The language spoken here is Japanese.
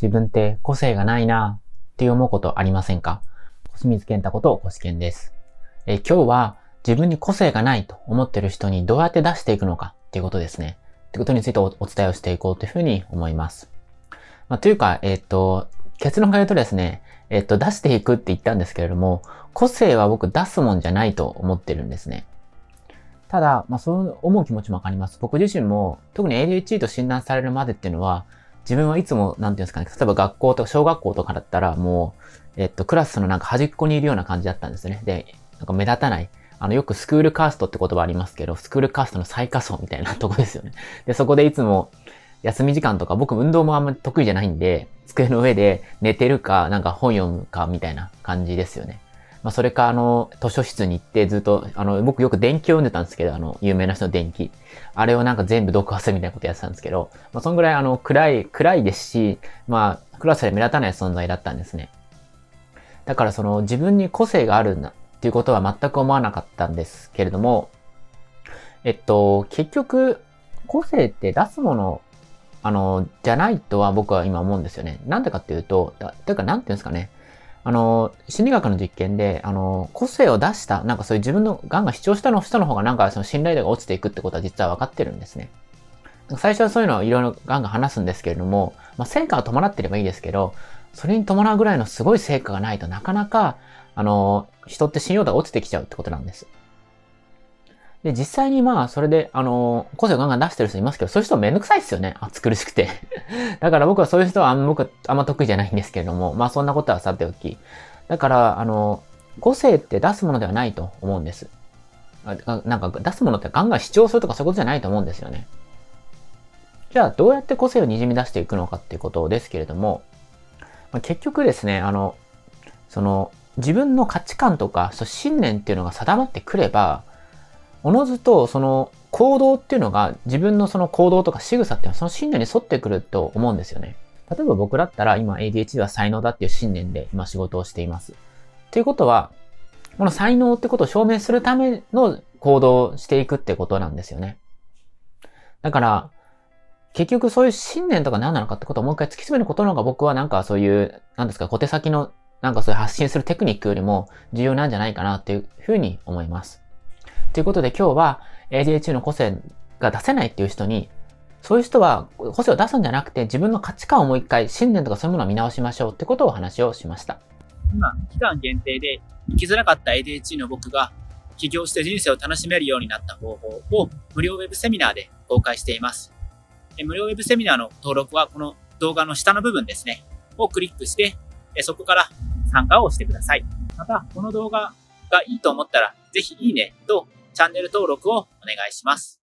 自分って個性がないなって思うことありませんか？小水健太こと小健です。え今日は自分に個性がないと思ってる人にどうやって出していくのかっていうことですね。ってことについてお伝えをしていこうというふうに思います。まあ、というか、えっ、と、結論から言うとですね、えっ、と、出していくって言ったんですけれども、個性は僕出すもんじゃないと思ってるんですね。ただ、まあそう思う気持ちもわかります。僕自身も、特に ADHD と診断されるまでっていうのは、自分はいつも、なんていうんですかね、例えば学校とか小学校とかだったら、もう、えっと、クラスのなんか端っこにいるような感じだったんですね。で、なんか目立たない。あの、よくスクールカーストって言葉ありますけど、スクールカーストの最下層みたいなとこですよね。で、そこでいつも、休み時間とか、僕運動もあんまり得意じゃないんで、机の上で寝てるか、なんか本読むかみたいな感じですよね。まあ、それか、あの、図書室に行ってずっと、あの、僕よく電気を読んでたんですけど、あの、有名な人の電気。あれをなんか全部読破するみたいなことやってたんですけど、まあ、そんぐらいあの、暗い、暗いですし、まあ、クラスで目立たない存在だったんですね。だからその、自分に個性があるんだっていうことは全く思わなかったんですけれども、えっと、結局、個性って出すもの、あの、じゃないとは僕は今思うんですよね。なんでかっていうと、だというかなんていうんですかね。あの、心理学の実験で、あの、個性を出した、なんかそういう自分のがんが主張したの人の方がなんかその信頼度が落ちていくってことは実は分かってるんですね。最初はそういうのをいろいろガンガン話すんですけれども、まあ、成果が伴ってればいいですけど、それに伴うぐらいのすごい成果がないとなかなか、あの、人って信用度が落ちてきちゃうってことなんです。で、実際にまあ、それで、あの、個性をガンガン出してる人いますけど、そういう人はめんどくさいですよね。暑苦しくて。だから僕はそういう人はあん、僕、あんま得意じゃないんですけれども、まあそんなことはさておき。だから、あの、個性って出すものではないと思うんです。なんか出すものってガンガン主張するとかそういうことじゃないと思うんですよね。じゃあ、どうやって個性を滲み出していくのかっていうことですけれども、まあ、結局ですね、あの、その、自分の価値観とか、そ信念っていうのが定まってくれば、おのずとその行動っていうのが自分のその行動とか仕草っていうのはその信念に沿ってくると思うんですよね。例えば僕だったら今 ADHD は才能だっていう信念で今仕事をしています。ということは、この才能ってことを証明するための行動をしていくってことなんですよね。だから、結局そういう信念とか何なのかってことをもう一回突き詰めることの方が僕はなんかそういう、なんですか、小手先のなんかそういう発信するテクニックよりも重要なんじゃないかなっていうふうに思います。ということで今日は ADHD の個性が出せないっていう人に、そういう人は個性を出すんじゃなくて自分の価値観をもう一回、信念とかそういうものを見直しましょうってことをお話をしました。今、期間限定で生きづらかった ADHD の僕が起業して人生を楽しめるようになった方法を無料ウェブセミナーで公開しています。無料ウェブセミナーの登録はこの動画の下の部分ですね、をクリックして、そこから参加をしてください。また、この動画がいいと思ったら、ぜひいいねとチャンネル登録をお願いします。